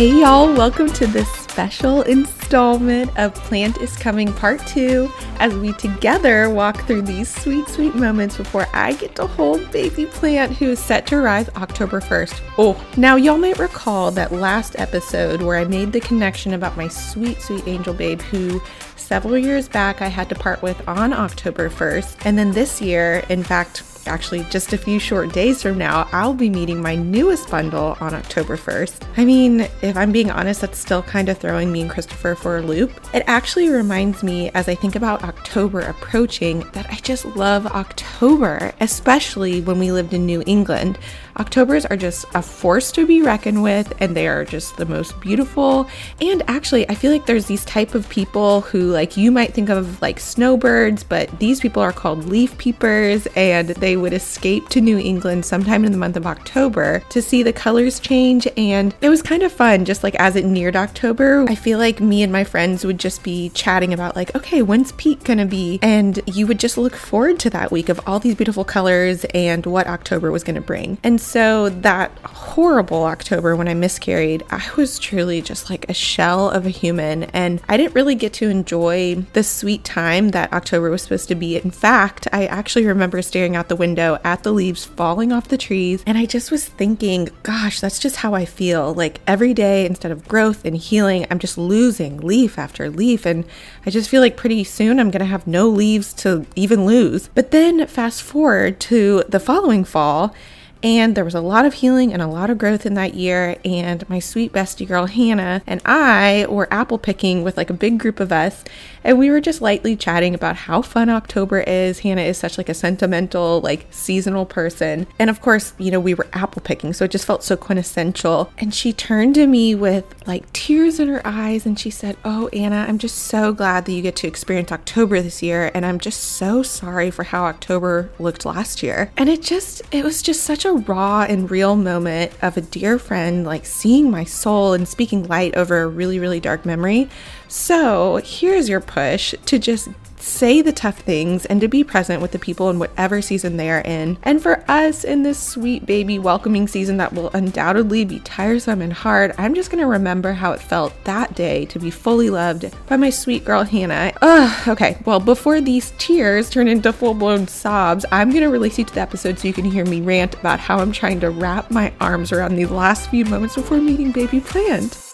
Hey, y'all, welcome to this special installment of Plant is Coming Part 2 as we together walk through these sweet, sweet moments before I get to hold baby plant who is set to arrive October 1st. Oh, now y'all might recall that last episode where I made the connection about my sweet, sweet angel babe who several years back I had to part with on October 1st. And then this year, in fact, actually just a few short days from now, I'll be meeting my newest bundle on October 1st. I mean, if I'm being honest, that's still kind of throwing me and Christopher for a loop. It actually reminds me, as I think about October approaching, that I just love October, especially when we lived in New England. Octobers are just a force to be reckoned with, and they are just the most beautiful. And actually, I feel like there's these type of people who, like, you might think of like snowbirds, but these people are called leaf peepers, and they would escape to New England sometime in the month of October to see the colors change. And it was kind of fun, just like as it neared October. I feel like me and my friends would just be chatting about, like, okay, when's peak gonna be? And you would just look forward to that week of all these beautiful colors and what October was gonna bring. And that horrible October when I miscarried, I was truly just like a shell of a human. And I didn't really get to enjoy the sweet time that October was supposed to be. In fact, I actually remember staring out the window at the leaves falling off the trees. And I just was thinking, gosh, that's just how I feel. Like every day, instead of growth and healing, I'm just losing leaf after leaf. And I just feel like pretty soon I'm going to have no leaves to even lose. But then fast forward to the following fall. And there was a lot of healing and a lot of growth in that year. And my sweet bestie girl, Hannah, and I were apple picking with like a big group of us. And we were just lightly chatting about how fun October is. Hannah is such like a sentimental, like seasonal person. And of course, you know, we were apple picking. So it just felt so quintessential. And she turned to me with like tears in her eyes and she said, Oh, Anna, I'm just so glad that you get to experience October this year. And I'm just so sorry for how October looked last year. And it just, it was just such a a raw and real moment of a dear friend like seeing my soul and speaking light over a really, really dark memory. So here's your push to just say the tough things and to be present with the people in whatever season they are in. And for us in this sweet baby welcoming season that will undoubtedly be tiresome and hard, I'm just gonna remember how it felt that day to be fully loved by my sweet girl Hannah. Ugh, okay, well, before these tears turn into full blown sobs, I'm gonna release you to the episode so you can hear me rant about how I'm trying to wrap my arms around these last few moments before meeting baby plant.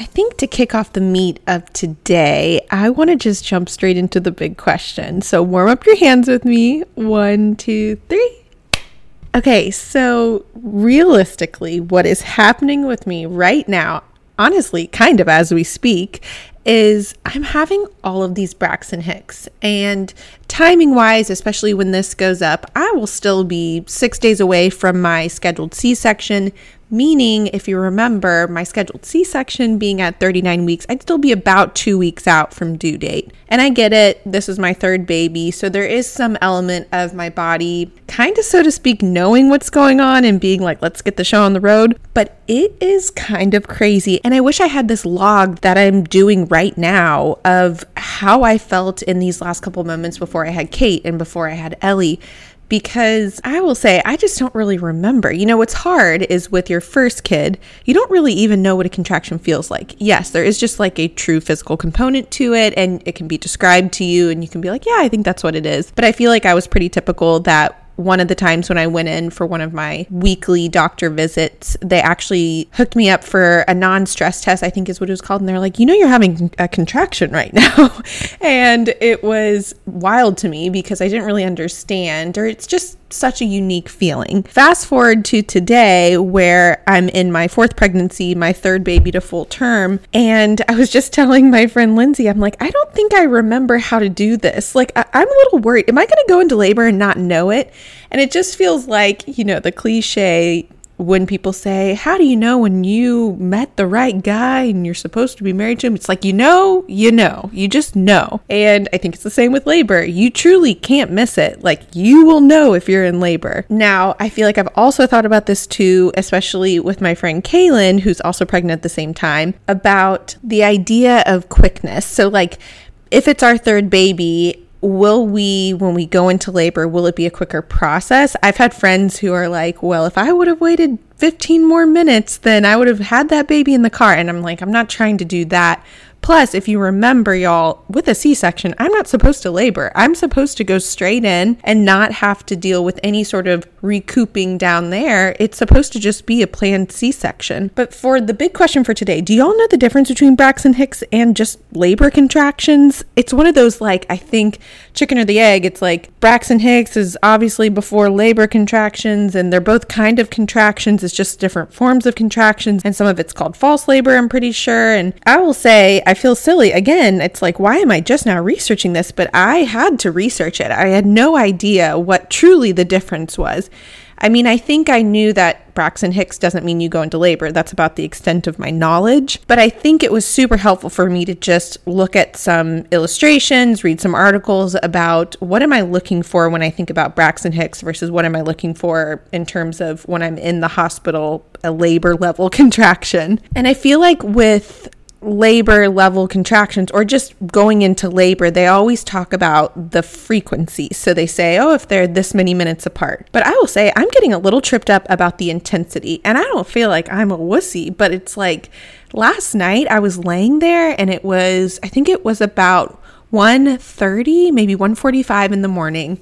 I think to kick off the meat of today, I want to just jump straight into the big question. So warm up your hands with me. One, two, three. Okay, so realistically, what is happening with me right now, honestly, kind of as we speak, is I'm having all of these Braxton Hicks. And timing wise, especially when this goes up, I will still be six days away from my scheduled C section, Meaning, if you remember, my scheduled C section being at 39 weeks, I'd still be about two weeks out from due date. And I get it, this is my third baby, so there is some element of my body, kind of so to speak, knowing what's going on and being like, let's get the show on the road. But it is kind of crazy. And I wish I had this log that I'm doing right now of how I felt in these last couple moments before I had Kate and before I had Ellie because I will say I just don't really remember. You know, what's hard is with your first kid, you don't really even know what a contraction feels like. Yes, there is just like a true physical component to it and it can be described to you and you can be like, yeah, I think that's what it is. But I feel like I was pretty typical that one of the times when I went in for one of my weekly doctor visits, they actually hooked me up for a non stress test, I think is what it was called. And they're like, you know, you're having a contraction right now. and it was wild to me because I didn't really understand, or it's just such a unique feeling. Fast forward to today, where I'm in my fourth pregnancy, my third baby to full term. And I was just telling my friend Lindsay, I'm like, I don't think I remember how to do this. Like, I- am a little worried. Am I going to go into labor and not know it? And it just feels like, you know, the cliche when people say, How do you know when you met the right guy and you're supposed to be married to him? It's like, you know, you know, you just know. And I think it's the same with labor. You truly can't miss it. Like, you will know if you're in labor. Now, I feel like I've also thought about this too, especially with my friend Kaylin, who's also pregnant at the same time, about the idea of quickness. So, like, if it's our third baby, will we when we go into labor will it be a quicker process i've had friends who are like well if i would have waited 15 more minutes, then I would have had that baby in the car. And I'm like, I'm not trying to do that. Plus, if you remember, y'all, with a C section, I'm not supposed to labor. I'm supposed to go straight in and not have to deal with any sort of recouping down there. It's supposed to just be a planned C section. But for the big question for today, do y'all know the difference between Braxton Hicks and just labor contractions? It's one of those, like, I think chicken or the egg. It's like Braxton Hicks is obviously before labor contractions, and they're both kind of contractions. It's just different forms of contractions, and some of it's called false labor, I'm pretty sure. And I will say, I feel silly. Again, it's like, why am I just now researching this? But I had to research it. I had no idea what truly the difference was. I mean, I think I knew that Braxton Hicks doesn't mean you go into labor. That's about the extent of my knowledge. But I think it was super helpful for me to just look at some illustrations, read some articles about what am I looking for when I think about Braxton Hicks versus what am I looking for in terms of when I'm in the hospital, a labor level contraction. And I feel like with labor level contractions or just going into labor, they always talk about the frequency. So they say, oh, if they're this many minutes apart. But I will say, I'm getting a little tripped up about the intensity. And I don't feel like I'm a wussy, but it's like last night I was laying there and it was, I think it was about 1.30, maybe 1.45 in the morning.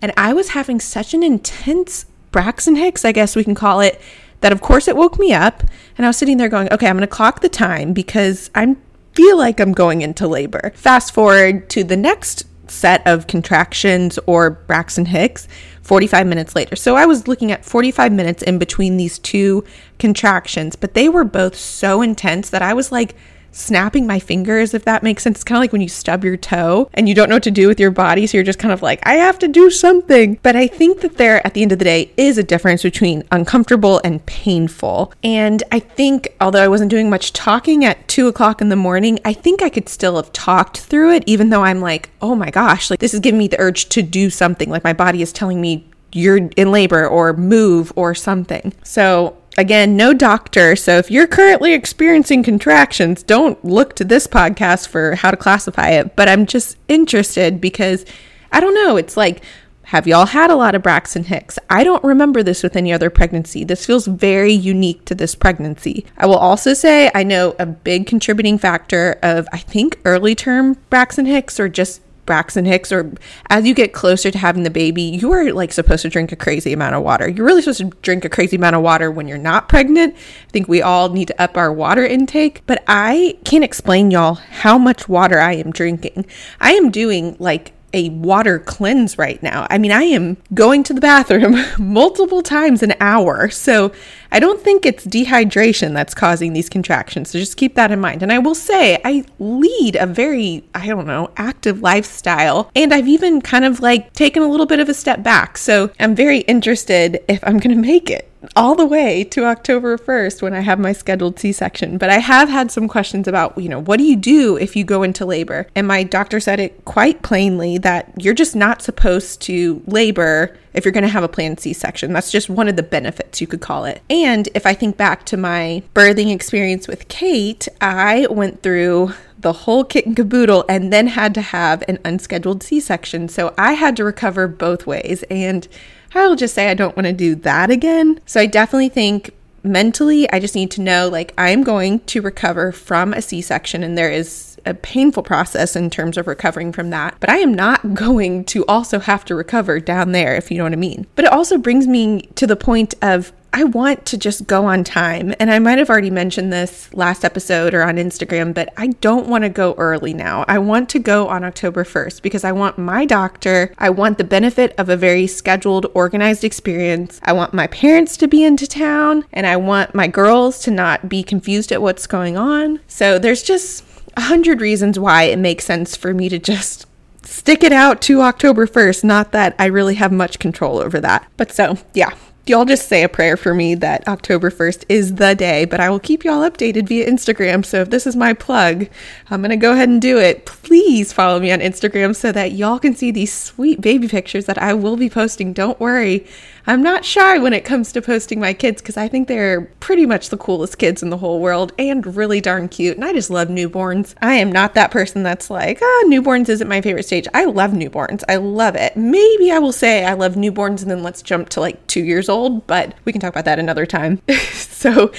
And I was having such an intense Braxton Hicks, I guess we can call it that of course it woke me up and I was sitting there going, okay, I'm going to clock the time because I feel like I'm going into labor. Fast forward to the next set of contractions or Braxton Hicks 45 minutes later. So I was looking at 45 minutes in between these two contractions, but they were both so intense that I was like snapping my fingers, if that makes sense. It's kind of like when you stub your toe and you don't know what to do with your body. So you're just kind of like, I have to do something. But I think that there, at the end of the day, is a difference between uncomfortable and painful. And I think, although I wasn't doing much talking at two o'clock in the morning, I think I could still have talked through it, even though I'm like, oh my gosh, like this is giving me the urge to do something. Like my body is telling me, you're in labor or move or something. So Again, no doctor. So if you're currently experiencing contractions, don't look to this podcast for how to classify it. But I'm just interested because I don't know. It's like, have y'all had a lot of Braxton Hicks? I don't remember this with any other pregnancy. This feels very unique to this pregnancy. I will also say I know a big contributing factor of, I think, early term Braxton Hicks or just Braxton Hicks, or as you get closer to having the baby, you are like supposed to drink a crazy amount of water. You're really supposed to drink a crazy amount of water when you're not pregnant. I think we all need to up our water intake, but I can't explain y'all how much water I am drinking. I am doing like a water cleanse right now. I mean, I am going to the bathroom multiple times an hour. So I don't think it's dehydration that's causing these contractions. So just keep that in mind. And I will say, I lead a very, I don't know, active lifestyle. And I've even kind of like taken a little bit of a step back. So I'm very interested if I'm going to make it all the way to October 1st when I have my scheduled C section. But I have had some questions about, you know, what do you do if you go into labor? And my doctor said it quite plainly that you're just not supposed to labor if you're going to have a planned C section. That's just one of the benefits, you could call it. And if I think back to my birthing experience with Kate, I went through the whole kit and caboodle and then had to have an unscheduled C section. So I had to recover both ways. And I will just say I don't want to do that again. So I definitely think mentally, I just need to know like I'm going to recover from a C section, and there is a painful process in terms of recovering from that. But I am not going to also have to recover down there, if you know what I mean. But it also brings me to the point of I want to just go on time. And I might have already mentioned this last episode or on Instagram, but I don't want to go early now. I want to go on October 1st because I want my doctor, I want the benefit of a very scheduled, organized experience. I want my parents to be into town, and I want my girls to not be confused at what's going on. So there's just a hundred reasons why it makes sense for me to just stick it out to October 1st. Not that I really have much control over that. But so, yeah, y'all just say a prayer for me that October 1st is the day, but I will keep y'all updated via Instagram. So if this is my plug, I'm going to go ahead and do it. Please follow me on Instagram so that y'all can see these sweet baby pictures that I will be posting. Don't worry. I'm not shy when it comes to posting my kids because I think they're pretty much the coolest kids in the whole world and really darn cute. And I just love newborns. I am not that person that's like, ah, oh, newborns isn't my favorite stage. I love newborns. I love it. Maybe I will say I love newborns and then let's jump to like two years old, but we can talk about that another time. so,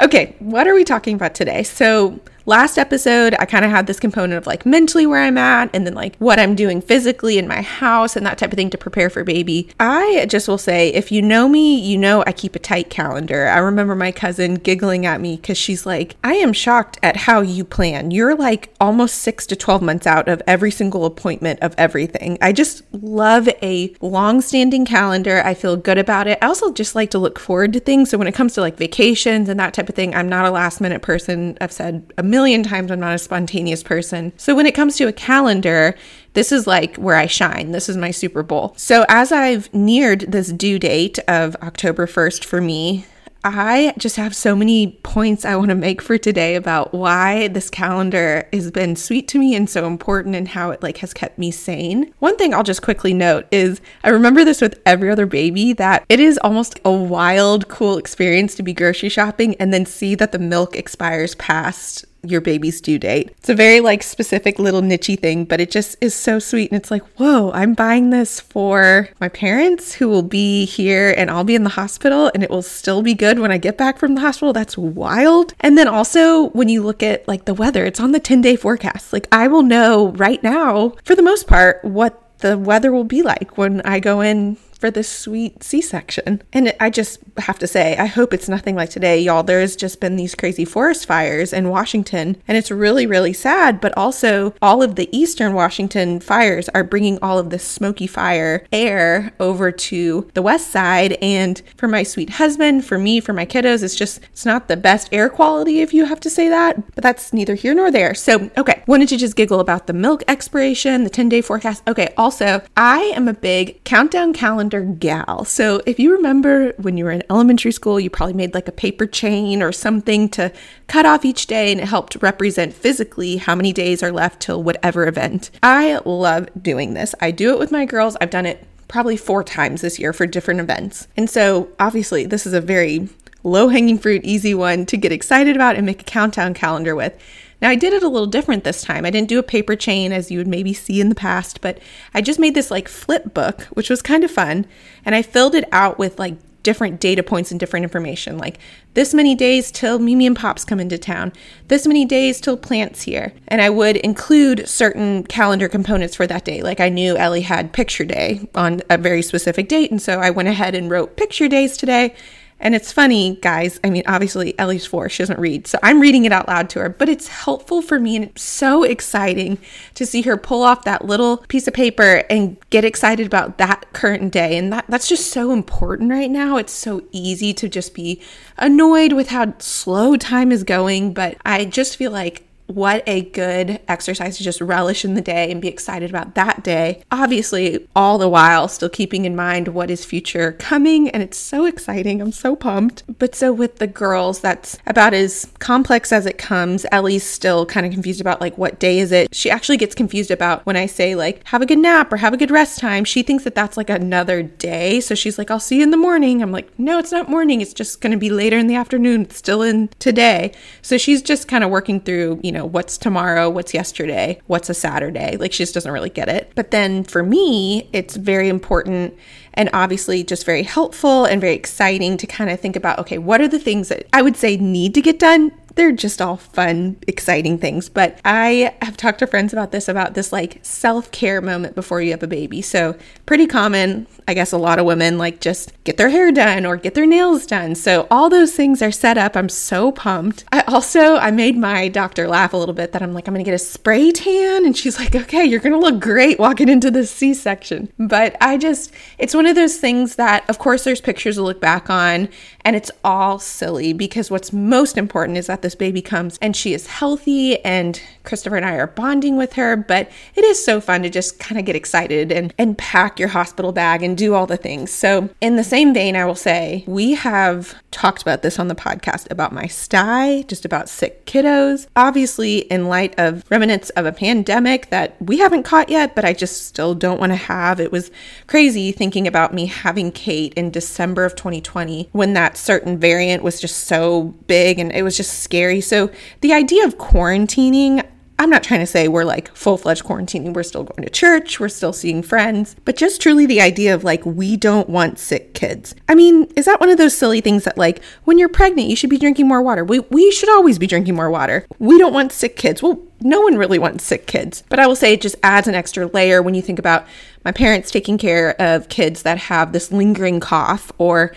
okay, what are we talking about today? So, last episode, I kind of had this component of like mentally where I'm at and then like what I'm doing physically in my house and that type of thing to prepare for baby. I just will say, if you know me, you know I keep a tight calendar. I remember my cousin giggling at me because she's like, I am shocked at how you plan. You're like almost six to 12 months out of every single appointment of everything. I just love a long standing calendar. I feel good about it. I also just like to look forward to things. So when it comes to like vacations and that type of thing, I'm not a last minute person. I've said a million times I'm not a spontaneous person. So when it comes to a calendar, this is like where I shine. This is my Super Bowl. So as I've neared this due date of October 1st for me, I just have so many points I want to make for today about why this calendar has been sweet to me and so important and how it like has kept me sane. One thing I'll just quickly note is I remember this with every other baby that it is almost a wild cool experience to be grocery shopping and then see that the milk expires past your baby's due date. It's a very like specific little nichey thing, but it just is so sweet. And it's like, whoa, I'm buying this for my parents who will be here and I'll be in the hospital and it will still be good when I get back from the hospital. That's wild. And then also when you look at like the weather, it's on the 10 day forecast. Like I will know right now, for the most part, what the weather will be like when I go in for this sweet C section. And I just have to say, I hope it's nothing like today, y'all. There's just been these crazy forest fires in Washington, and it's really, really sad. But also, all of the eastern Washington fires are bringing all of this smoky fire air over to the west side. And for my sweet husband, for me, for my kiddos, it's just, it's not the best air quality if you have to say that, but that's neither here nor there. So, okay, wanted to just giggle about the milk expiration, the 10 day forecast. Okay, also, I am a big countdown calendar gal. So if you remember when you were in elementary school, you probably made like a paper chain or something to cut off each day and it helped represent physically how many days are left till whatever event. I love doing this. I do it with my girls. I've done it probably four times this year for different events. And so obviously this is a very low hanging fruit, easy one to get excited about and make a countdown calendar with. Now, I did it a little different this time. I didn't do a paper chain as you would maybe see in the past, but I just made this like flip book, which was kind of fun. And I filled it out with like different data points and different information, like this many days till Mimi and Pops come into town, this many days till plants here. And I would include certain calendar components for that day. Like I knew Ellie had picture day on a very specific date, and so I went ahead and wrote picture days today and it's funny, guys. I mean, obviously, Ellie's four, she doesn't read. So I'm reading it out loud to her, but it's helpful for me. And it's so exciting to see her pull off that little piece of paper and get excited about that current day. And that, that's just so important right now. It's so easy to just be annoyed with how slow time is going. But I just feel like what a good exercise to just relish in the day and be excited about that day. Obviously, all the while still keeping in mind what is future coming, and it's so exciting. I'm so pumped. But so with the girls, that's about as complex as it comes. Ellie's still kind of confused about like what day is it. She actually gets confused about when I say like have a good nap or have a good rest time. She thinks that that's like another day. So she's like, I'll see you in the morning. I'm like, no, it's not morning. It's just going to be later in the afternoon. It's still in today. So she's just kind of working through, you know, what's tomorrow, what's yesterday, what's a Saturday. Like she just doesn't really get it. But then for me, it's very important and obviously just very helpful and very exciting to kind of think about okay, what are the things that I would say need to get done they're just all fun, exciting things. But I have talked to friends about this, about this like self care moment before you have a baby. So, pretty common. I guess a lot of women like just get their hair done or get their nails done. So, all those things are set up. I'm so pumped. I also, I made my doctor laugh a little bit that I'm like, I'm to get a spray tan. And she's like, okay, you're to look great walking into the C section. But I just, it's one of those things that, of course, there's pictures to look back on and it's all silly because what's most important is that this baby comes and she is healthy and Christopher and I are bonding with her. But it is so fun to just kind of get excited and, and pack your hospital bag and do all the things. So, in the same vein, I will say we have talked about this on the podcast about my sty, just about sick kiddos. Obviously, in light of remnants of a pandemic that we haven't caught yet, but I just still don't want to have. It was crazy thinking about me having Kate in December of 2020 when that certain variant was just so big and it was just scary. So, the idea of quarantining, I'm not trying to say we're like full fledged quarantining. We're still going to church, we're still seeing friends, but just truly the idea of like, we don't want sick kids. I mean, is that one of those silly things that like, when you're pregnant, you should be drinking more water? We, we should always be drinking more water. We don't want sick kids. Well, no one really wants sick kids, but I will say it just adds an extra layer when you think about my parents taking care of kids that have this lingering cough or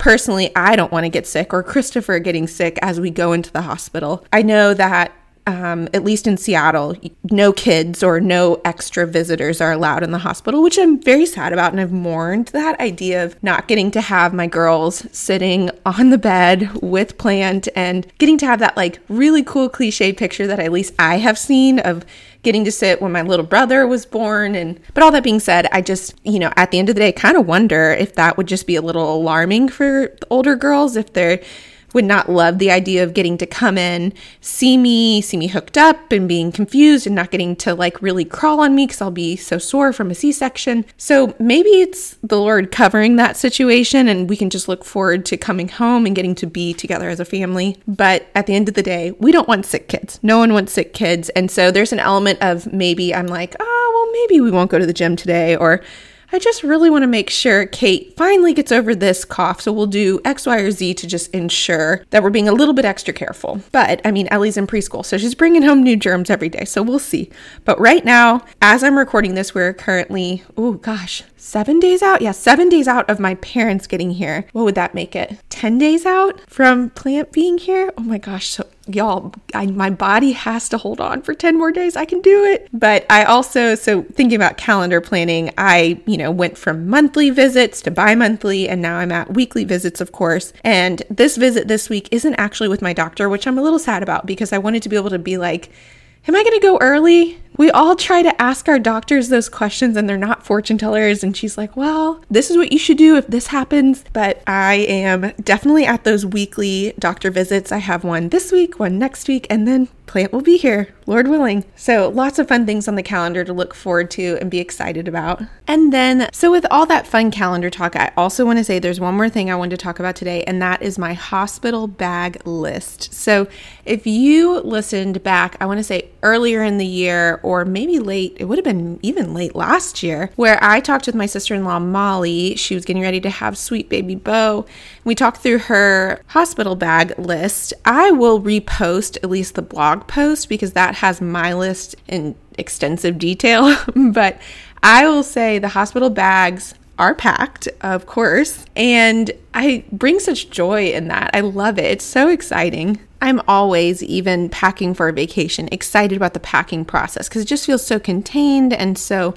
personally, I don't want to get sick or Christopher getting sick as we go into the hospital. I know that um, at least in Seattle, no kids or no extra visitors are allowed in the hospital, which I'm very sad about. And I've mourned that idea of not getting to have my girls sitting on the bed with Plant and getting to have that like really cool cliche picture that at least I have seen of getting to sit when my little brother was born and but all that being said i just you know at the end of the day kind of wonder if that would just be a little alarming for older girls if they're would not love the idea of getting to come in, see me, see me hooked up and being confused and not getting to like really crawl on me because I'll be so sore from a C section. So maybe it's the Lord covering that situation and we can just look forward to coming home and getting to be together as a family. But at the end of the day, we don't want sick kids. No one wants sick kids. And so there's an element of maybe I'm like, oh, well, maybe we won't go to the gym today or I just really want to make sure Kate finally gets over this cough. So we'll do X, Y, or Z to just ensure that we're being a little bit extra careful. But I mean, Ellie's in preschool, so she's bringing home new germs every day. So we'll see. But right now, as I'm recording this, we're currently, oh gosh, seven days out? Yeah, seven days out of my parents getting here. What would that make it? 10 days out from Plant being here? Oh my gosh. So, y'all, I, my body has to hold on for 10 more days. I can do it. But I also, so thinking about calendar planning, I, you know, went from monthly visits to bi monthly, and now I'm at weekly visits, of course. And this visit this week isn't actually with my doctor, which I'm a little sad about because I wanted to be able to be like, Am I going to go early? We all try to ask our doctors those questions and they're not fortune tellers. And she's like, well, this is what you should do if this happens. But I am definitely at those weekly doctor visits. I have one this week, one next week, and then Plant will be here, Lord willing. So, lots of fun things on the calendar to look forward to and be excited about. And then, so with all that fun calendar talk, I also want to say there's one more thing I wanted to talk about today, and that is my hospital bag list. So, if you listened back, I want to say earlier in the year, or maybe late, it would have been even late last year, where I talked with my sister in law, Molly. She was getting ready to have sweet baby Bo. We talked through her hospital bag list. I will repost at least the blog post because that has my list in extensive detail. but I will say the hospital bags are packed, of course, and I bring such joy in that. I love it. It's so exciting. I'm always, even packing for a vacation, excited about the packing process because it just feels so contained and so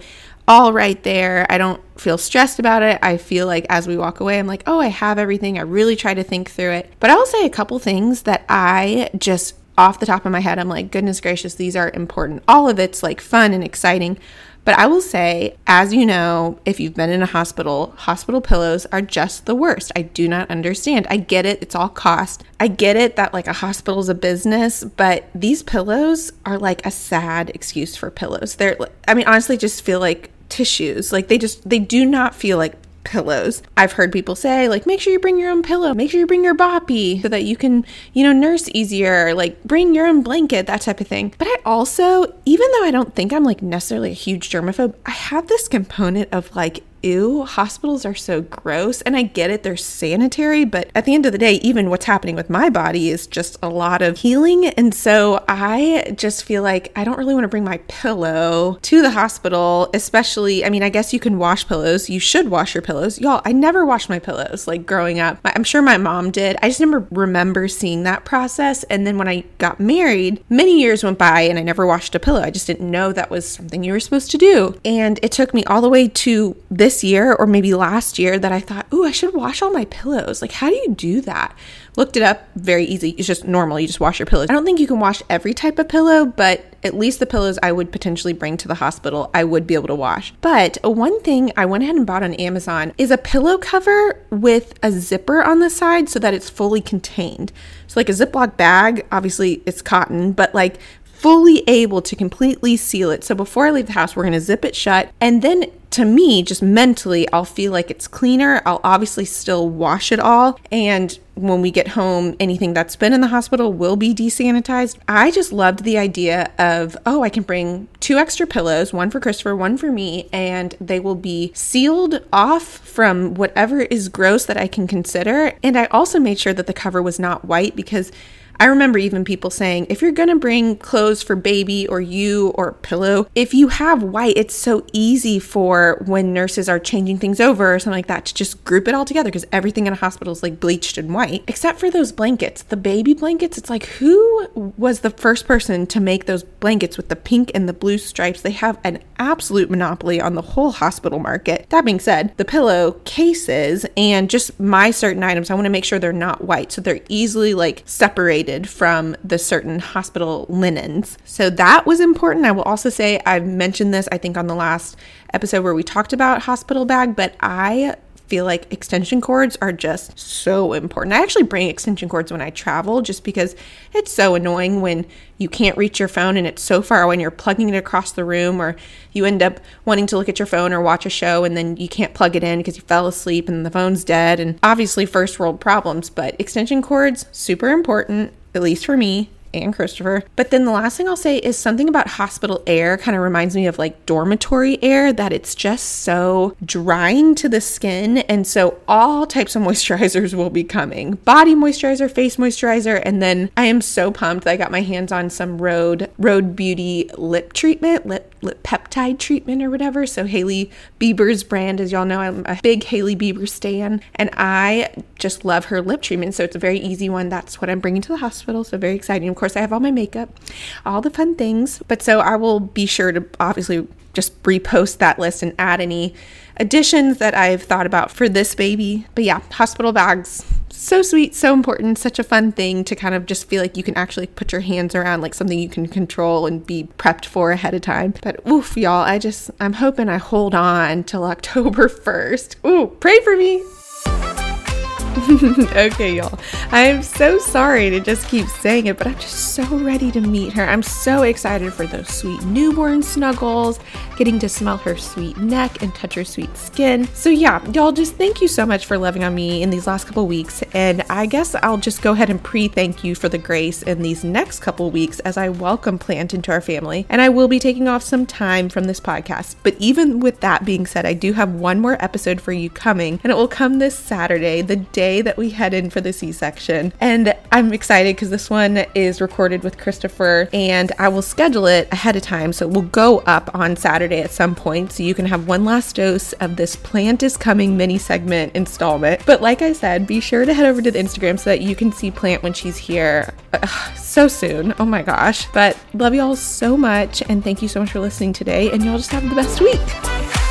all right there. I don't feel stressed about it. I feel like as we walk away, I'm like, oh, I have everything. I really try to think through it. But I will say a couple things that I just off the top of my head, I'm like, goodness gracious, these are important. All of it's like fun and exciting. But I will say, as you know, if you've been in a hospital, hospital pillows are just the worst. I do not understand. I get it, it's all cost. I get it that like a hospital is a business, but these pillows are like a sad excuse for pillows. They're, I mean, honestly, just feel like tissues. Like they just, they do not feel like pillows. I've heard people say, like, make sure you bring your own pillow, make sure you bring your boppy so that you can, you know, nurse easier, like, bring your own blanket, that type of thing. But I also, even though I don't think I'm like necessarily a huge germaphobe, I have this component of like ew, hospitals are so gross. And I get it, they're sanitary, but at the end of the day, even what's happening with my body is just a lot of healing. And so I just feel like I don't really want to bring my pillow to the hospital, especially, I mean, I guess you can wash pillows. You should wash your pillows. Y'all, I never washed my pillows like growing up. I'm sure my mom did. I just never remember seeing that process. And then when I got married, many years went by and I never washed a pillow. I just didn't know that was something you were supposed to do. And it took me all the way to this this year or maybe last year that I thought, oh, I should wash all my pillows. Like, how do you do that? Looked it up, very easy. It's just normal. You just wash your pillows. I don't think you can wash every type of pillow, but at least the pillows I would potentially bring to the hospital, I would be able to wash. But one thing I went ahead and bought on Amazon is a pillow cover with a zipper on the side so that it's fully contained. So, like a Ziploc bag, obviously it's cotton, but like fully able to completely seal it. So before I leave the house, we're going to zip it shut. And then to me, just mentally, I'll feel like it's cleaner. I'll obviously still wash it all. And when we get home, anything that's been in the hospital will be desanitized. I just loved the idea of, oh, I can bring two extra pillows, one for Christopher, one for me, and they will be sealed off from whatever is gross that I can consider. And I also made sure that the cover was not white because I remember even people saying, if you're gonna bring clothes for baby or you or pillow, if you have white, it's so easy for when nurses are changing things over or something like that to just group it all together because everything in a hospital is like bleached and white, except for those blankets. The baby blankets, it's like, who was the first person to make those blankets with the pink and the blue stripes? They have an absolute monopoly on the whole hospital market. That being said, the pillow cases and just my certain items, I wanna make sure they're not white. So they're easily like separated separated from the certain hospital linens. So that was important. I will also say I've mentioned this, I think, on the last episode where we talked about hospital bag, but I feel like extension cords are just so important. I actually bring extension cords when I travel just because it's so annoying when you can't reach your phone and it's so far when you're plugging it across the room or you end up wanting to look at your phone or watch a show and then you can't plug it in because you fell asleep and the phone's dead and obviously first world problems, but extension cords super important at least for me and Christopher. But then the last thing I'll say is something about hospital air kind of reminds me of like dormitory air that it's just so drying to the skin. And so all types of moisturizers will be coming body moisturizer, face moisturizer. And then I am so pumped that I got my hands on some Rhode, Rhode Beauty lip treatment, lip peptide treatment or whatever. So Hailey Bieber's brand, as y'all know, I'm a big Hailey Bieber stan. And I just love her lip treatment. So it's a very easy one. That's what I'm bringing to the hospital. So very exciting. Of course, I have all my makeup, all the fun things. But so I will be sure to obviously just repost that list and add any additions that I've thought about for this baby. But yeah, hospital bags, so sweet, so important, such a fun thing to kind of just feel like you can actually put your hands around like something you can control and be prepped for ahead of time. But oof, y'all, I just, I'm hoping I hold on till October 1st. Ooh, pray for me. okay, y'all. I am so sorry to just keep saying it, but I'm just so ready to meet her. I'm so excited for those sweet newborn snuggles, getting to smell her sweet neck and touch her sweet skin. So, yeah, y'all, just thank you so much for loving on me in these last couple weeks. And I guess I'll just go ahead and pre thank you for the grace in these next couple weeks as I welcome Plant into our family. And I will be taking off some time from this podcast. But even with that being said, I do have one more episode for you coming, and it will come this Saturday, the day day that we head in for the C section. And I'm excited because this one is recorded with Christopher and I will schedule it ahead of time. So it will go up on Saturday at some point. So you can have one last dose of this Plant is Coming mini segment installment. But like I said, be sure to head over to the Instagram so that you can see Plant when she's here Ugh, so soon. Oh my gosh. But love y'all so much. And thank you so much for listening today. And y'all just have the best week.